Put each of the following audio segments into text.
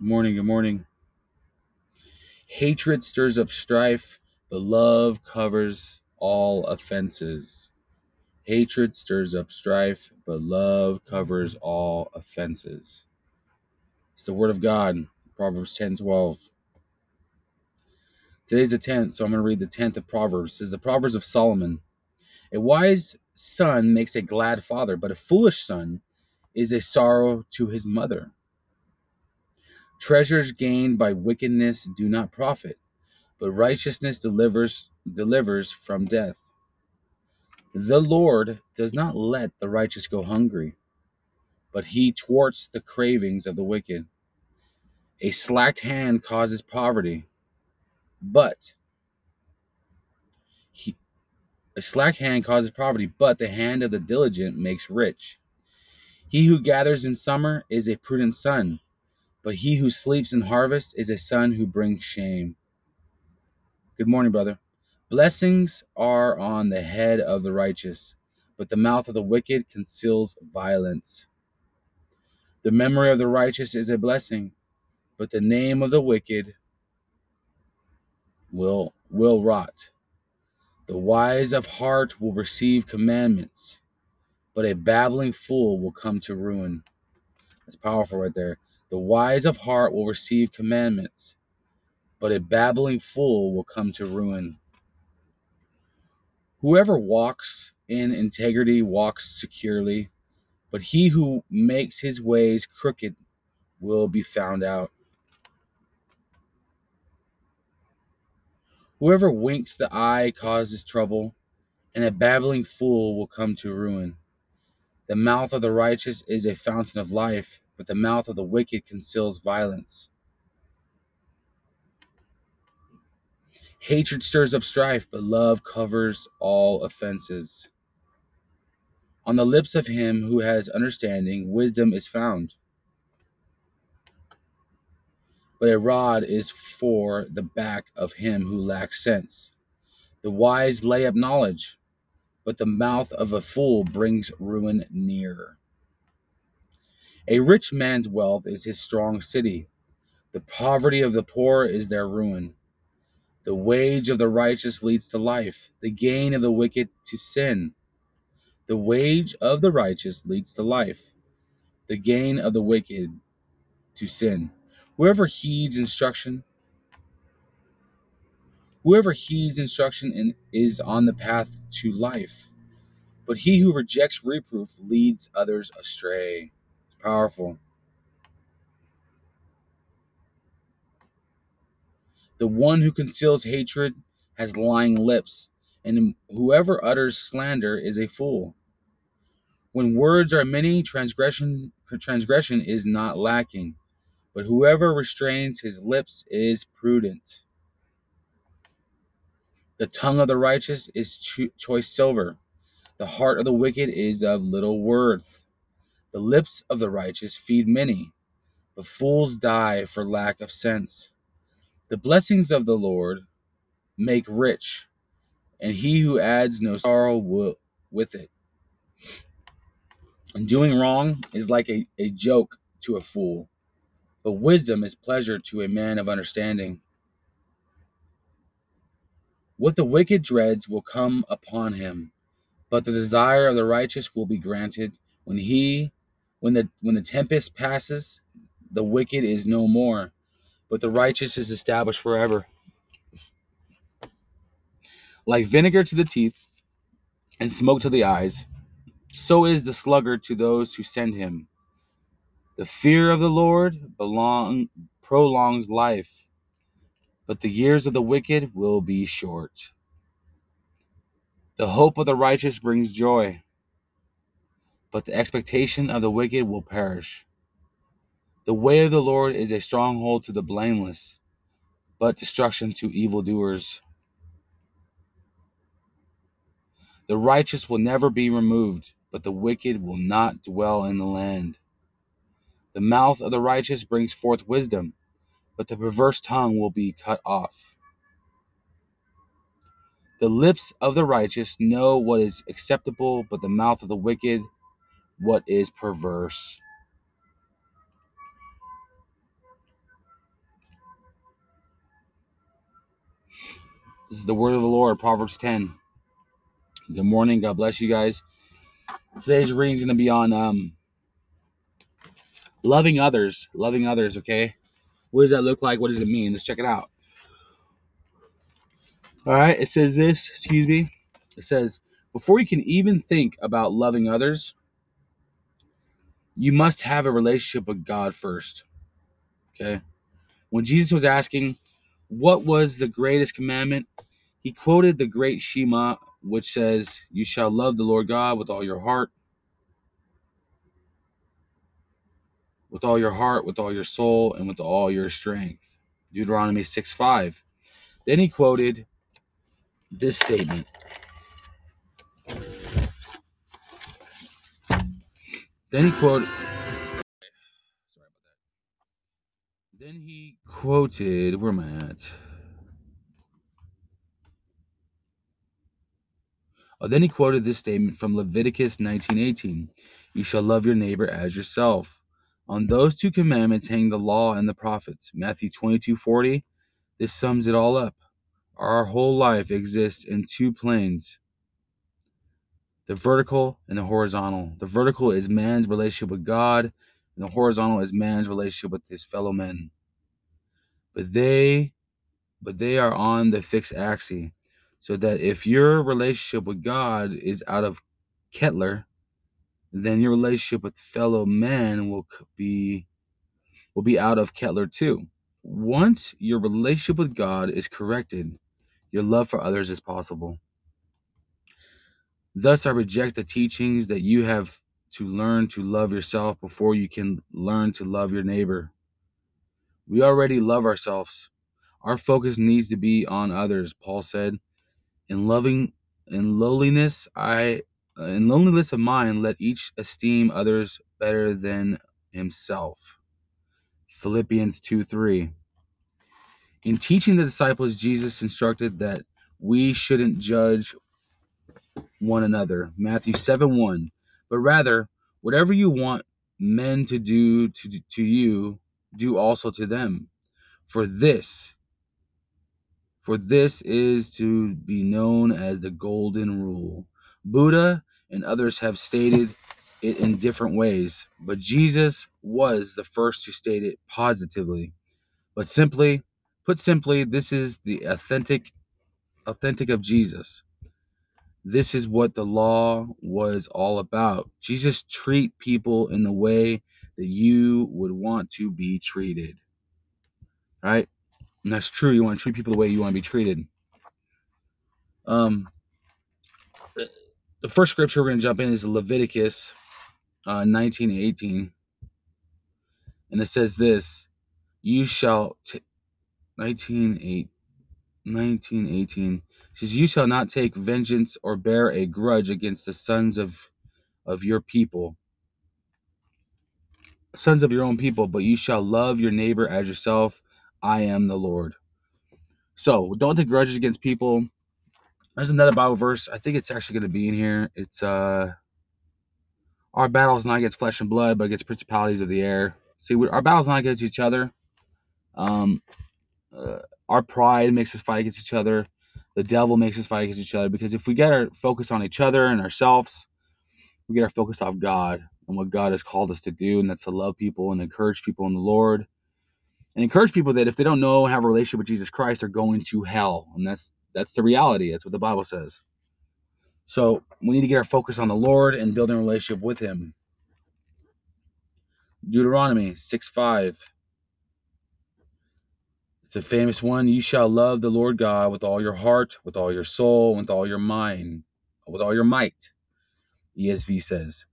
Good morning. Good morning. Hatred stirs up strife, but love covers all offenses. Hatred stirs up strife, but love covers all offenses. It's the word of God, Proverbs 10 12. Today's the 10th, so I'm going to read the 10th of Proverbs. This is the Proverbs of Solomon. A wise son makes a glad father, but a foolish son is a sorrow to his mother. Treasures gained by wickedness do not profit, but righteousness delivers delivers from death. The Lord does not let the righteous go hungry, but he thwarts the cravings of the wicked. A slacked hand causes poverty, but he, a slack hand causes poverty, but the hand of the diligent makes rich. He who gathers in summer is a prudent son, but he who sleeps in harvest is a son who brings shame. Good morning, brother. Blessings are on the head of the righteous, but the mouth of the wicked conceals violence. The memory of the righteous is a blessing, but the name of the wicked will will rot. The wise of heart will receive commandments, but a babbling fool will come to ruin. That's powerful right there. The wise of heart will receive commandments, but a babbling fool will come to ruin. Whoever walks in integrity walks securely, but he who makes his ways crooked will be found out. Whoever winks the eye causes trouble, and a babbling fool will come to ruin. The mouth of the righteous is a fountain of life, but the mouth of the wicked conceals violence. Hatred stirs up strife, but love covers all offenses. On the lips of him who has understanding, wisdom is found. But a rod is for the back of him who lacks sense. The wise lay up knowledge, but the mouth of a fool brings ruin near. A rich man's wealth is his strong city. The poverty of the poor is their ruin. The wage of the righteous leads to life, the gain of the wicked to sin. The wage of the righteous leads to life, the gain of the wicked to sin. Whoever heeds instruction, whoever heeds instruction in, is on the path to life, but he who rejects reproof leads others astray. Powerful. The one who conceals hatred has lying lips, and whoever utters slander is a fool. When words are many, transgression transgression is not lacking, but whoever restrains his lips is prudent. The tongue of the righteous is cho- choice silver, the heart of the wicked is of little worth. The lips of the righteous feed many, but fools die for lack of sense. The blessings of the Lord make rich, and he who adds no sorrow will, with it. And doing wrong is like a, a joke to a fool, but wisdom is pleasure to a man of understanding. What the wicked dreads will come upon him, but the desire of the righteous will be granted. When he when the when the tempest passes, the wicked is no more, but the righteous is established forever. Like vinegar to the teeth and smoke to the eyes, so is the sluggard to those who send him. The fear of the Lord belong prolongs life, but the years of the wicked will be short. The hope of the righteous brings joy, but the expectation of the wicked will perish. The way of the Lord is a stronghold to the blameless, but destruction to evildoers. The righteous will never be removed, but the wicked will not dwell in the land. The mouth of the righteous brings forth wisdom, but the perverse tongue will be cut off. The lips of the righteous know what is acceptable, but the mouth of the wicked what is perverse. This is the word of the Lord, Proverbs 10. Good morning. God bless you guys. Today's reading is going to be on um, loving others. Loving others, okay? What does that look like? What does it mean? Let's check it out. All right, it says this, excuse me. It says, before you can even think about loving others, you must have a relationship with God first. Okay? When Jesus was asking, what was the greatest commandment? He quoted the great Shema, which says, You shall love the Lord God with all your heart, with all your heart, with all your soul, and with all your strength. Deuteronomy 6 5. Then he quoted this statement. Then he quoted. Sorry about that. Then he quoted. Where am I at? Oh, then he quoted this statement from Leviticus 19:18. You shall love your neighbor as yourself. On those two commandments hang the law and the prophets. Matthew 22:40. This sums it all up. Our whole life exists in two planes the vertical and the horizontal. The vertical is man's relationship with God, and the horizontal is man's relationship with his fellow men. But they but they are on the fixed axis. So that if your relationship with God is out of Kettler, then your relationship with fellow men will be will be out of Kettler too. Once your relationship with God is corrected, your love for others is possible. Thus, I reject the teachings that you have to learn to love yourself before you can learn to love your neighbor. We already love ourselves. Our focus needs to be on others, Paul said. In loving in lowliness, I uh, in loneliness of mind, let each esteem others better than himself. Philippians 2 3. In teaching the disciples, Jesus instructed that we shouldn't judge one another. Matthew 7 1. But rather, whatever you want men to do to, to you, do also to them. For this, for this is to be known as the golden rule. Buddha and others have stated it in different ways, but Jesus was the first to state it positively. But simply, put simply, this is the authentic authentic of Jesus. This is what the law was all about. Jesus treat people in the way that you would want to be treated. Right? And that's true. You want to treat people the way you want to be treated. Um the first scripture we're going to jump in is Leviticus uh, 19 and 18. And it says this You shall, t- 19, 8, 19, 18 says, You shall not take vengeance or bear a grudge against the sons of, of your people, sons of your own people, but you shall love your neighbor as yourself. I am the Lord. So don't take grudges against people. There's another Bible verse. I think it's actually going to be in here. It's uh, our battle is not against flesh and blood, but against principalities of the air. See, we, our battle's not against each other. Um, uh, our pride makes us fight against each other. The devil makes us fight against each other because if we get our focus on each other and ourselves, we get our focus off God and what God has called us to do, and that's to love people and encourage people in the Lord, and encourage people that if they don't know and have a relationship with Jesus Christ, they're going to hell, and that's that's the reality. That's what the Bible says. So we need to get our focus on the Lord and building a relationship with Him. Deuteronomy 6 5. It's a famous one. You shall love the Lord God with all your heart, with all your soul, with all your mind, with all your might. ESV says.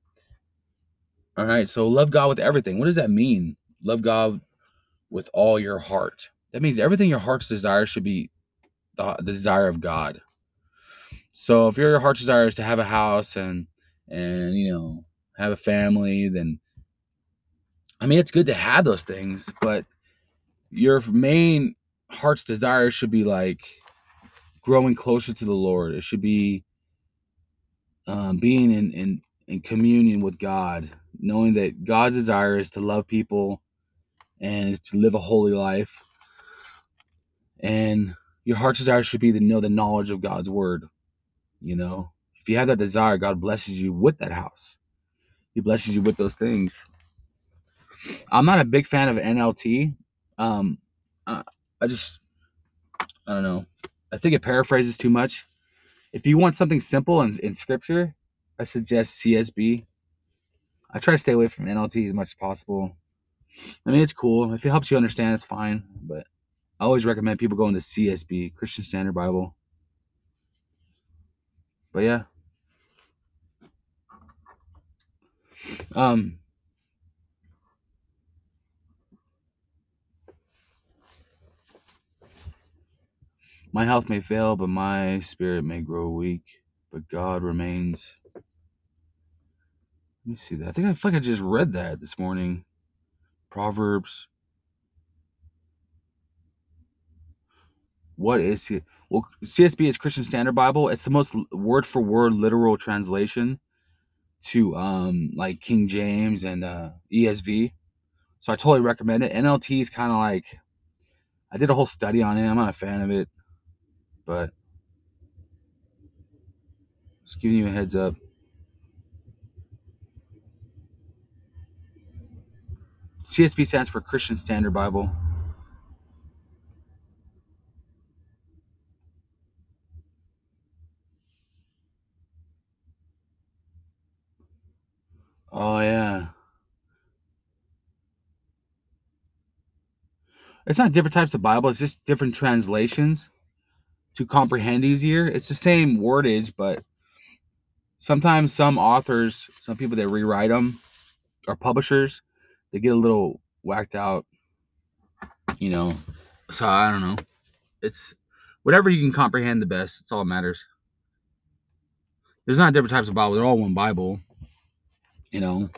All right, so love God with everything. What does that mean? Love God with all your heart. That means everything your heart's desire should be the, the desire of God. So if your heart's desire is to have a house and and you know have a family, then I mean it's good to have those things, but your main heart's desire should be like growing closer to the Lord. It should be um, being in, in in communion with God, knowing that God's desire is to love people and to live a holy life. And Your heart's desire should be to know the knowledge of God's word. You know, if you have that desire, God blesses you with that house. He blesses you with those things. I'm not a big fan of NLT. Um, I, I just, I don't know. I think it paraphrases too much. If you want something simple in, in scripture, I suggest CSB. I try to stay away from NLT as much as possible. I mean, it's cool. If it helps you understand, it's fine. But I always recommend people going to CSB, Christian Standard Bible. But yeah. Um, my health may fail, but my spirit may grow weak. But God remains. Let me see that. I think I feel like I just read that this morning. Proverbs. What is it? Well, CSB is Christian Standard Bible. It's the most word for word literal translation to um like King James and uh ESV. So I totally recommend it. NLT is kind of like I did a whole study on it. I'm not a fan of it, but just giving you a heads up. CSB stands for Christian Standard Bible. Oh yeah. It's not different types of Bible, it's just different translations to comprehend easier. It's the same wordage, but sometimes some authors, some people that rewrite them or publishers, they get a little whacked out, you know. So I don't know. It's whatever you can comprehend the best. It's all that matters. There's not different types of Bible. They're all one Bible, you know.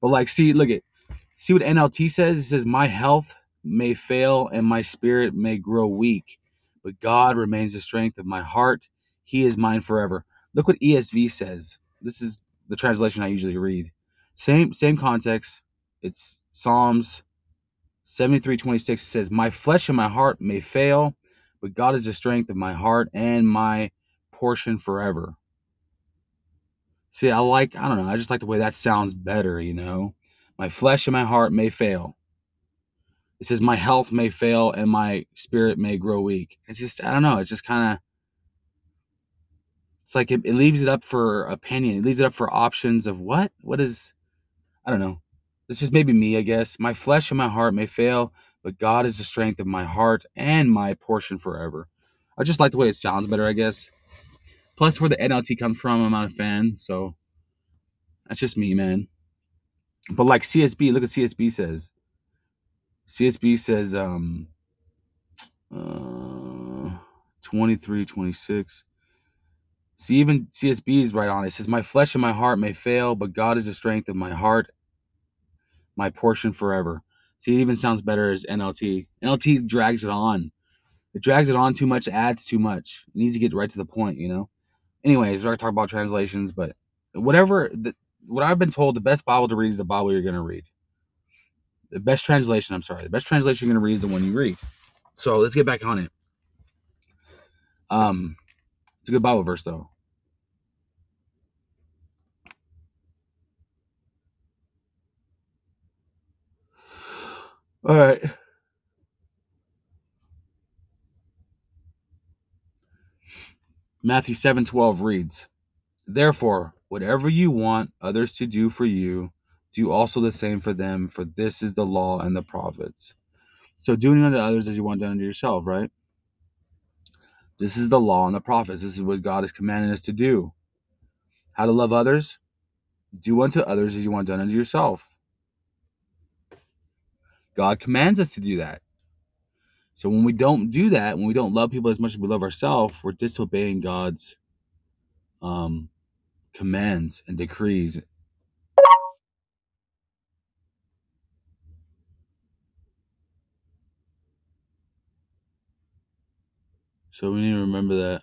But like, see, look at, see what NLT says. It says, "My health may fail and my spirit may grow weak, but God remains the strength of my heart. He is mine forever." Look what ESV says. This is the translation I usually read. Same same context. It's Psalms 73:26 says, "My flesh and my heart may fail, but God is the strength of my heart and my portion forever." See, I like, I don't know, I just like the way that sounds better, you know. My flesh and my heart may fail. It says, My health may fail and my spirit may grow weak. It's just, I don't know, it's just kind of, it's like it, it leaves it up for opinion. It leaves it up for options of what? What is, I don't know. It's just maybe me, I guess. My flesh and my heart may fail, but God is the strength of my heart and my portion forever. I just like the way it sounds better, I guess. Plus, where the NLT comes from, I'm not a fan, so that's just me, man. But like CSB, look at CSB says. CSB says um uh 23, 26. See, even CSB is right on it. Says, My flesh and my heart may fail, but God is the strength of my heart, my portion forever. See, it even sounds better as NLT. NLT drags it on. It drags it on too much, adds too much. It needs to get right to the point, you know? Anyways, we're going to talk about translations, but whatever, the, what I've been told, the best Bible to read is the Bible you're going to read. The best translation, I'm sorry, the best translation you're going to read is the one you read. So let's get back on it. Um, it's a good Bible verse, though. All right. Matthew 7:12 reads, "Therefore, whatever you want others to do for you, do also the same for them, for this is the law and the prophets." So doing unto others as you want done unto yourself, right? This is the law and the prophets. This is what God is commanding us to do. How to love others? Do unto others as you want done unto yourself. God commands us to do that. So when we don't do that, when we don't love people as much as we love ourselves, we're disobeying God's um, commands and decrees. So we need to remember that.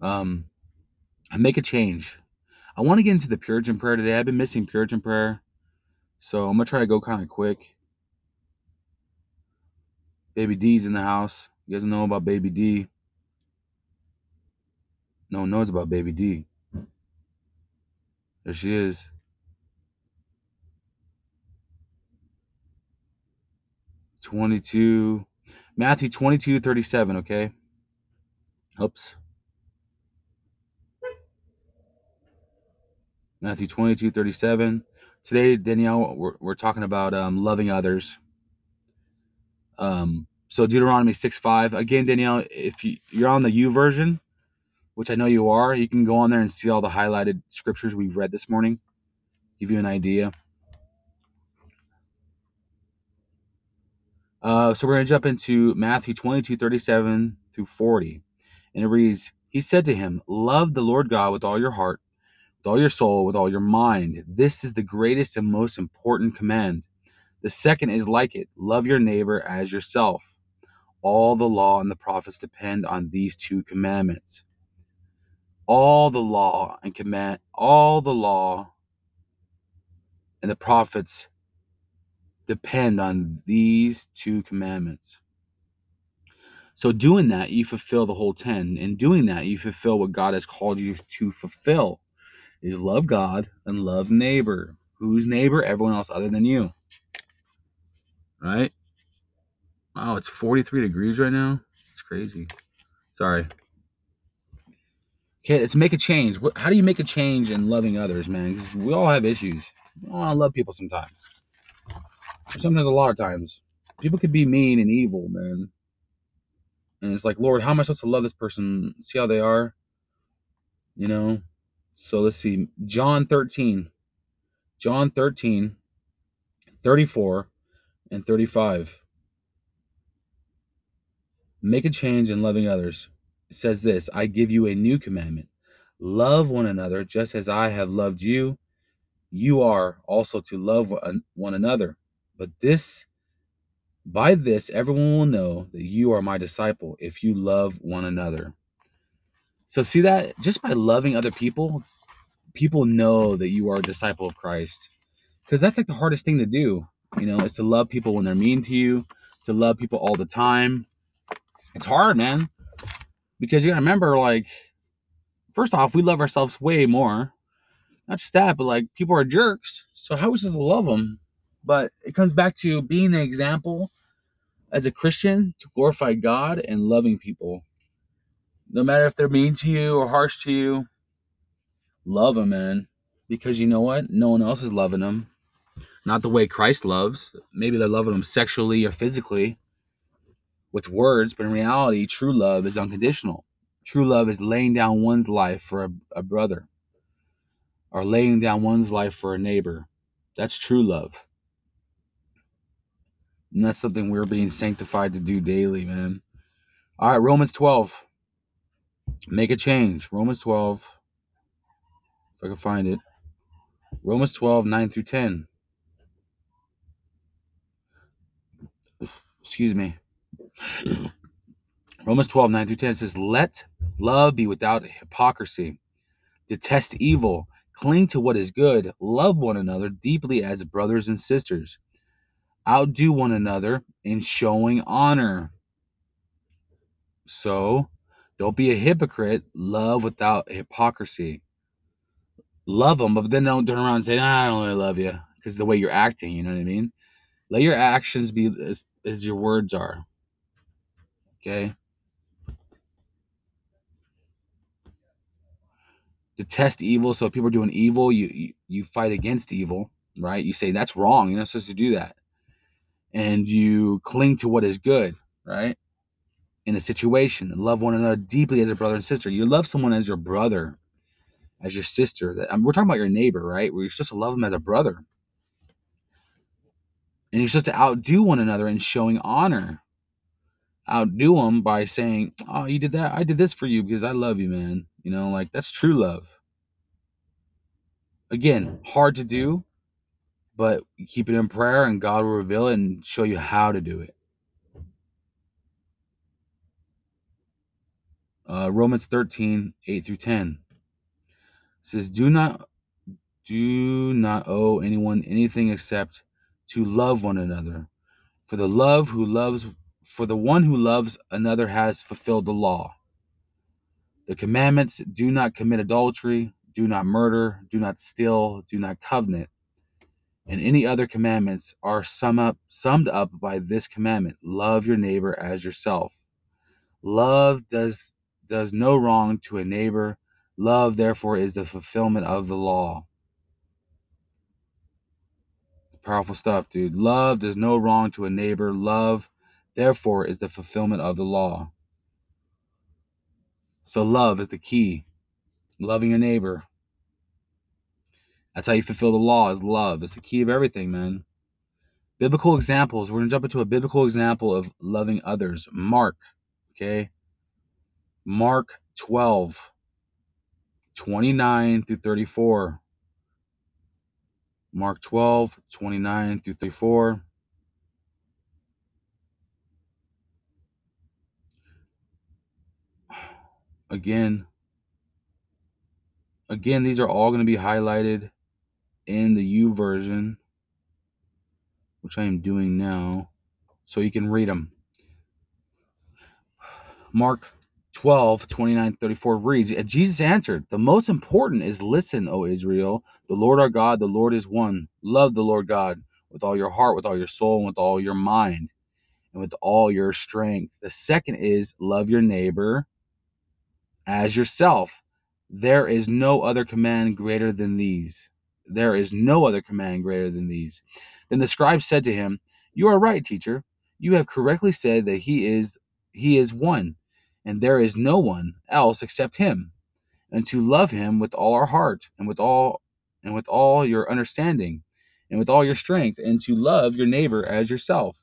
Um, and make a change. I want to get into the Puritan prayer today. I've been missing Puritan prayer. So I'm going to try to go kind of quick. Baby D's in the house. You guys know about Baby D? No one knows about Baby D. There she is. 22. Matthew 22, 37, okay? Oops. Matthew 22, 37. Today, Danielle, we're, we're talking about um, loving others. Um, so Deuteronomy 6, 5. Again, Danielle, if you, you're on the YouVersion, which I know you are, you can go on there and see all the highlighted scriptures we've read this morning, give you an idea. Uh, so we're going to jump into Matthew 22, 37 through 40. And it reads, He said to him, Love the Lord God with all your heart, with all your soul, with all your mind. This is the greatest and most important command. The second is like it love your neighbor as yourself. All the law and the prophets depend on these two commandments. All the law and command, all the law and the prophets depend on these two commandments. So, doing that, you fulfill the whole 10. In doing that, you fulfill what God has called you to fulfill is love God and love neighbor. Who's neighbor? Everyone else other than you. Right? Wow, it's 43 degrees right now. It's crazy. Sorry. Okay, let's make a change. How do you make a change in loving others, man? Because we all have issues. We to love people sometimes. Sometimes, a lot of times, people could be mean and evil, man. And it's like, Lord, how am I supposed to love this person? See how they are? You know? So let's see. John 13. John 13, 34, and 35. Make a change in loving others. It says this I give you a new commandment love one another just as I have loved you. You are also to love one another. But this, by this, everyone will know that you are my disciple if you love one another. So, see that just by loving other people, people know that you are a disciple of Christ. Because that's like the hardest thing to do, you know, is to love people when they're mean to you, to love people all the time. It's hard, man. Because you gotta remember, like, first off, we love ourselves way more. Not just that, but like people are jerks. So how are we supposed to love them? But it comes back to being an example as a Christian to glorify God and loving people. No matter if they're mean to you or harsh to you, love them, man. Because you know what? No one else is loving them. Not the way Christ loves. Maybe they're loving them sexually or physically with words, but in reality, true love is unconditional. True love is laying down one's life for a, a brother or laying down one's life for a neighbor. That's true love. And that's something we're being sanctified to do daily, man. All right, Romans 12. Make a change. Romans 12. If I can find it. Romans 12, 9 through 10. Excuse me. Romans 12, 9 through 10 says, Let love be without hypocrisy. Detest evil. Cling to what is good. Love one another deeply as brothers and sisters. Outdo one another in showing honor. So, don't be a hypocrite. Love without hypocrisy. Love them, but then don't turn around and say, nah, I don't really love you because the way you're acting, you know what I mean? Let your actions be as, as your words are. Okay? Detest evil. So if people are doing evil, you, you, you fight against evil, right? You say that's wrong. You're not supposed to do that. And you cling to what is good, right? In a situation love one another deeply as a brother and sister. You love someone as your brother, as your sister. We're talking about your neighbor, right? Where you're supposed to love them as a brother. And you're supposed to outdo one another in showing honor. Outdo them by saying, Oh, you did that. I did this for you because I love you, man. You know, like that's true love. Again, hard to do, but keep it in prayer and God will reveal it and show you how to do it. Uh, Romans 13, 8 through 10 says, Do not do not owe anyone anything except to love one another. For the love who loves for the one who loves another has fulfilled the law. The commandments do not commit adultery, do not murder, do not steal, do not covet, and any other commandments are sum up, summed up by this commandment love your neighbor as yourself. Love does, does no wrong to a neighbor. Love, therefore, is the fulfillment of the law. Powerful stuff, dude. Love does no wrong to a neighbor. Love, therefore, is the fulfillment of the law. So, love is the key. Loving your neighbor. That's how you fulfill the law, is love. It's the key of everything, man. Biblical examples. We're going to jump into a biblical example of loving others. Mark, okay? Mark 12, 29 through 34. Mark 12, 29 through 34. Again, again, these are all going to be highlighted in the YouVersion, which I am doing now, so you can read them. Mark 12, 29, 34 reads, Jesus answered, The most important is listen, O Israel, the Lord our God, the Lord is one. Love the Lord God with all your heart, with all your soul, and with all your mind, and with all your strength. The second is love your neighbor as yourself. There is no other command greater than these. There is no other command greater than these. Then the scribe said to him, You are right, teacher. You have correctly said that he is he is one and there is no one else except him and to love him with all our heart and with all and with all your understanding and with all your strength and to love your neighbor as yourself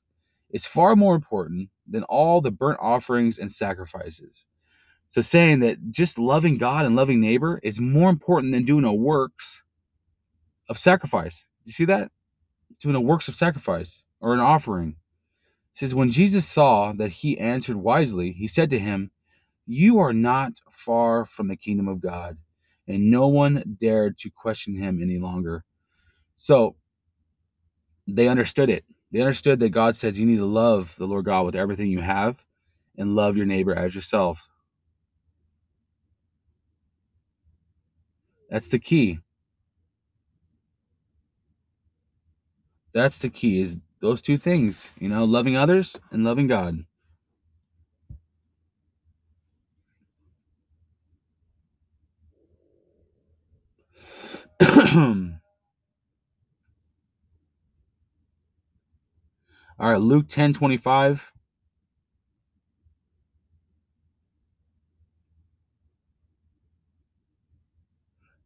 is far more important than all the burnt offerings and sacrifices so saying that just loving god and loving neighbor is more important than doing a works of sacrifice you see that doing a works of sacrifice or an offering it says when jesus saw that he answered wisely he said to him you are not far from the kingdom of God. And no one dared to question him any longer. So they understood it. They understood that God says you need to love the Lord God with everything you have and love your neighbor as yourself. That's the key. That's the key is those two things, you know, loving others and loving God. All right, Luke 10 25.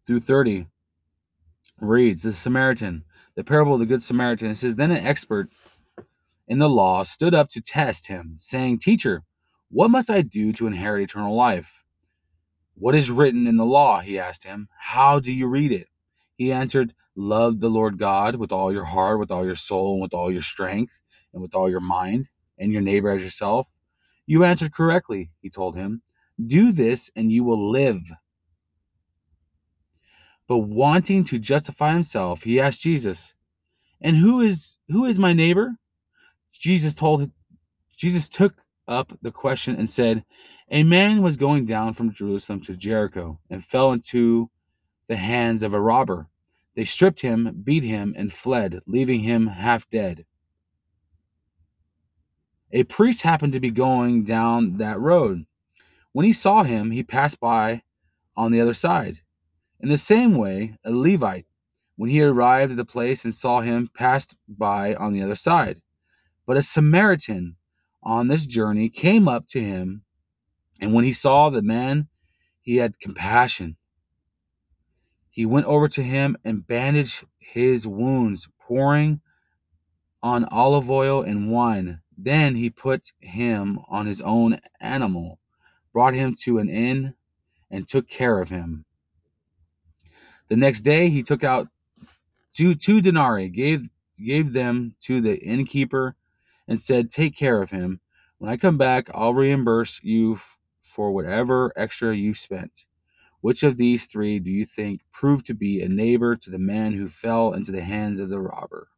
Through 30 reads the Samaritan, the parable of the Good Samaritan. It says, Then an expert in the law stood up to test him, saying, Teacher, what must I do to inherit eternal life? What is written in the law? He asked him. How do you read it? He answered, Love the Lord God with all your heart, with all your soul, and with all your strength, and with all your mind, and your neighbor as yourself. You answered correctly, he told him. Do this, and you will live. But wanting to justify himself, he asked Jesus, And who is who is my neighbor? Jesus told Jesus took up the question and said, A man was going down from Jerusalem to Jericho and fell into the hands of a robber. They stripped him, beat him, and fled, leaving him half dead. A priest happened to be going down that road. When he saw him, he passed by on the other side. In the same way, a Levite, when he arrived at the place and saw him, passed by on the other side. But a Samaritan on this journey came up to him, and when he saw the man, he had compassion. He went over to him and bandaged his wounds, pouring on olive oil and wine. Then he put him on his own animal, brought him to an inn, and took care of him. The next day he took out two two denarii, gave gave them to the innkeeper, and said, "Take care of him. When I come back, I'll reimburse you f- for whatever extra you spent." Which of these three do you think proved to be a neighbor to the man who fell into the hands of the robber?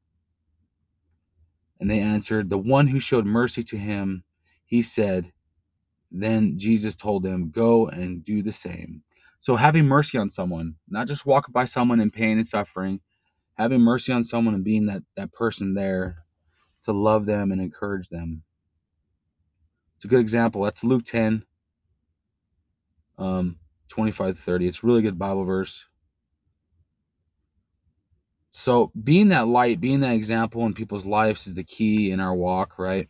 And they answered, The one who showed mercy to him. He said, Then Jesus told them, Go and do the same. So having mercy on someone, not just walking by someone in pain and suffering, having mercy on someone and being that, that person there to love them and encourage them. It's a good example. That's Luke 10, um, 25 to 30. It's a really good Bible verse. So being that light, being that example in people's lives is the key in our walk, right?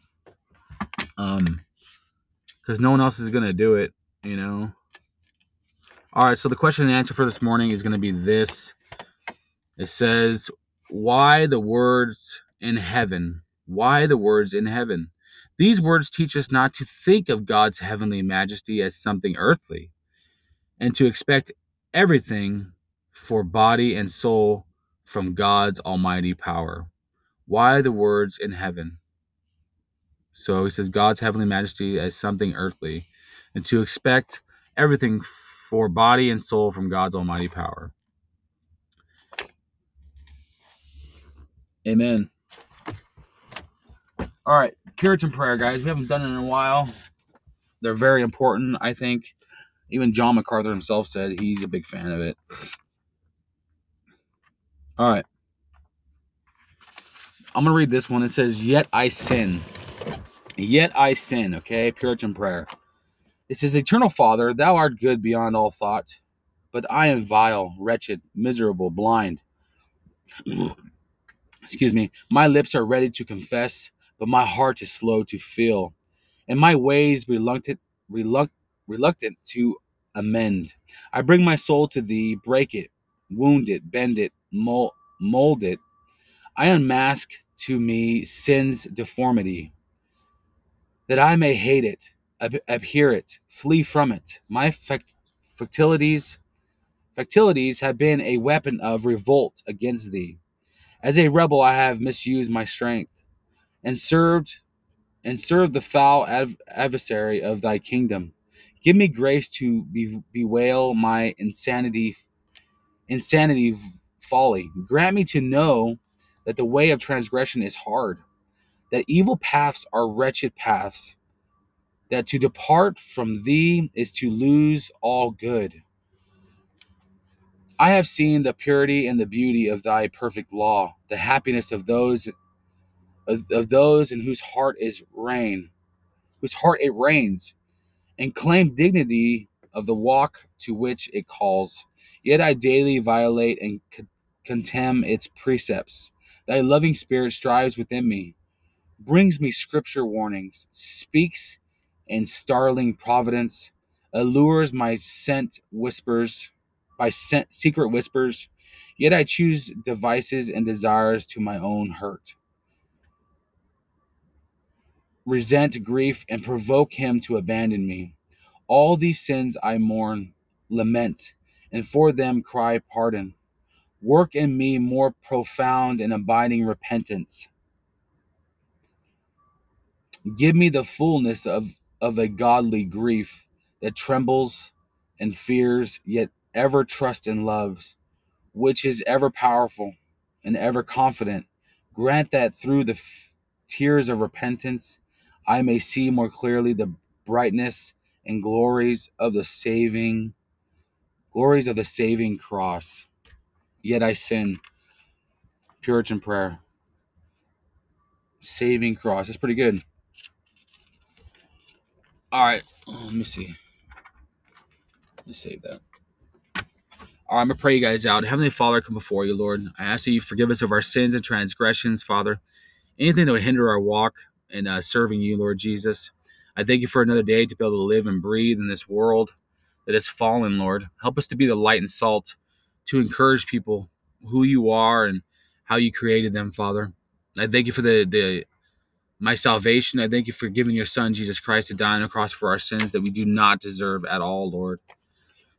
Um, because no one else is gonna do it, you know. All right, so the question and answer for this morning is gonna be this. It says, "Why the words in heaven? Why the words in heaven?" These words teach us not to think of God's heavenly majesty as something earthly, and to expect everything for body and soul from God's almighty power. Why the words in heaven? So he says God's heavenly majesty as something earthly, and to expect everything for body and soul from God's almighty power. Amen. All right, Puritan prayer, guys. We haven't done it in a while. They're very important, I think. Even John MacArthur himself said he's a big fan of it. All right. I'm going to read this one. It says, Yet I sin. Yet I sin. Okay. Puritan prayer. It says, Eternal Father, thou art good beyond all thought, but I am vile, wretched, miserable, blind. Excuse me. My lips are ready to confess, but my heart is slow to feel, and my ways reluctant, reluct, reluctant to amend. I bring my soul to thee, break it, wound it, bend it, mold it. I unmask to me sin's deformity, that I may hate it, ab- abhor it, flee from it. My fact- facilities, facilities have been a weapon of revolt against thee. As a rebel, I have misused my strength, and served, and served the foul adv- adversary of thy kingdom. Give me grace to be- bewail my insanity, insanity folly. Grant me to know that the way of transgression is hard, that evil paths are wretched paths, that to depart from thee is to lose all good. I have seen the purity and the beauty of thy perfect law, the happiness of those of, of those in whose heart is rain, whose heart it reigns, and claim dignity of the walk to which it calls. Yet I daily violate and co- contemn its precepts. Thy loving spirit strives within me, brings me scripture warnings, speaks in starling providence, allures my scent whispers, by scent, secret whispers. Yet I choose devices and desires to my own hurt. Resent grief and provoke him to abandon me. All these sins I mourn, lament, and for them cry pardon. Work in me more profound and abiding repentance. Give me the fullness of, of a godly grief that trembles and fears, yet ever trusts and loves, which is ever powerful and ever confident. Grant that through the f- tears of repentance I may see more clearly the brightness and glories of the saving glories of the saving cross. Yet I sin. Puritan prayer. Saving cross. That's pretty good. All right. Oh, let me see. Let me save that. All right, I'm gonna pray you guys out. Heavenly Father, come before you, Lord. I ask that you forgive us of our sins and transgressions, Father. Anything that would hinder our walk in uh, serving you, Lord Jesus. I thank you for another day to be able to live and breathe in this world that has fallen, Lord. Help us to be the light and salt to encourage people who you are and how you created them, Father. I thank you for the the my salvation. I thank you for giving your Son Jesus Christ to die on the cross for our sins that we do not deserve at all, Lord.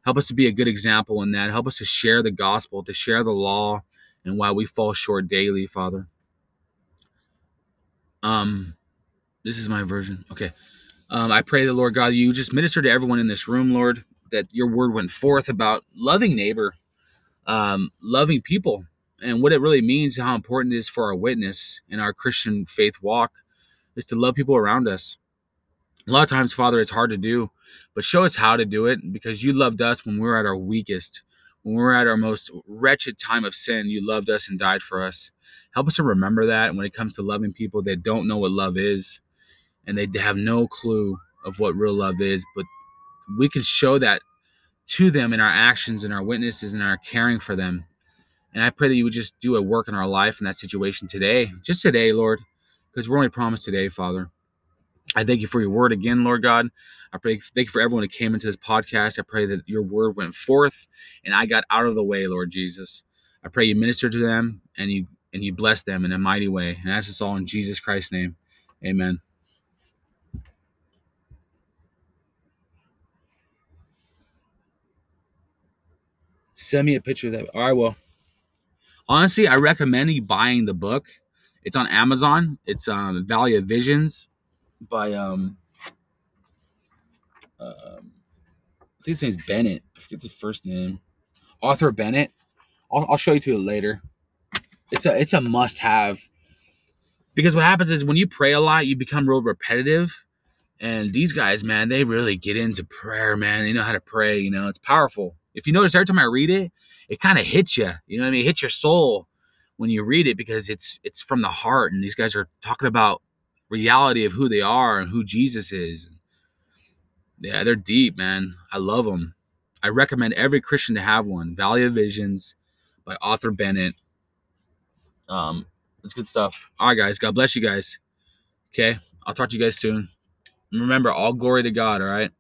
Help us to be a good example in that. Help us to share the gospel, to share the law, and why we fall short daily, Father. Um, this is my version. Okay. Um, I pray the Lord God, you just minister to everyone in this room, Lord, that your word went forth about loving neighbor, um, loving people, and what it really means, and how important it is for our witness in our Christian faith walk, is to love people around us. A lot of times, Father, it's hard to do, but show us how to do it because you loved us when we were at our weakest, when we were at our most wretched time of sin. You loved us and died for us. Help us to remember that when it comes to loving people that don't know what love is and they have no clue of what real love is, but we can show that to them in our actions and our witnesses and our caring for them. And I pray that you would just do a work in our life in that situation today, just today, Lord, because we're only promised today, Father. I thank you for your word again, Lord God. I pray, thank you for everyone who came into this podcast. I pray that your word went forth and I got out of the way, Lord Jesus. I pray you minister to them and you and you bless them in a mighty way. And that's us all in Jesus Christ's name. Amen. Send me a picture of that. All right, well. Honestly, I recommend you buying the book. It's on Amazon. It's um Valley of Visions by um, um I think his name's Bennett. I forget the first name. Arthur Bennett. I'll, I'll show you to it later. It's a it's a must have because what happens is when you pray a lot, you become real repetitive. And these guys, man, they really get into prayer, man. They know how to pray. You know, it's powerful. If you notice, every time I read it, it kind of hits you. You know what I mean? It hits your soul when you read it because it's it's from the heart, and these guys are talking about reality of who they are and who Jesus is. Yeah, they're deep, man. I love them. I recommend every Christian to have one. Valley of Visions by Arthur Bennett. Um, it's good stuff. All right, guys. God bless you guys. Okay, I'll talk to you guys soon. Remember, all glory to God. All right.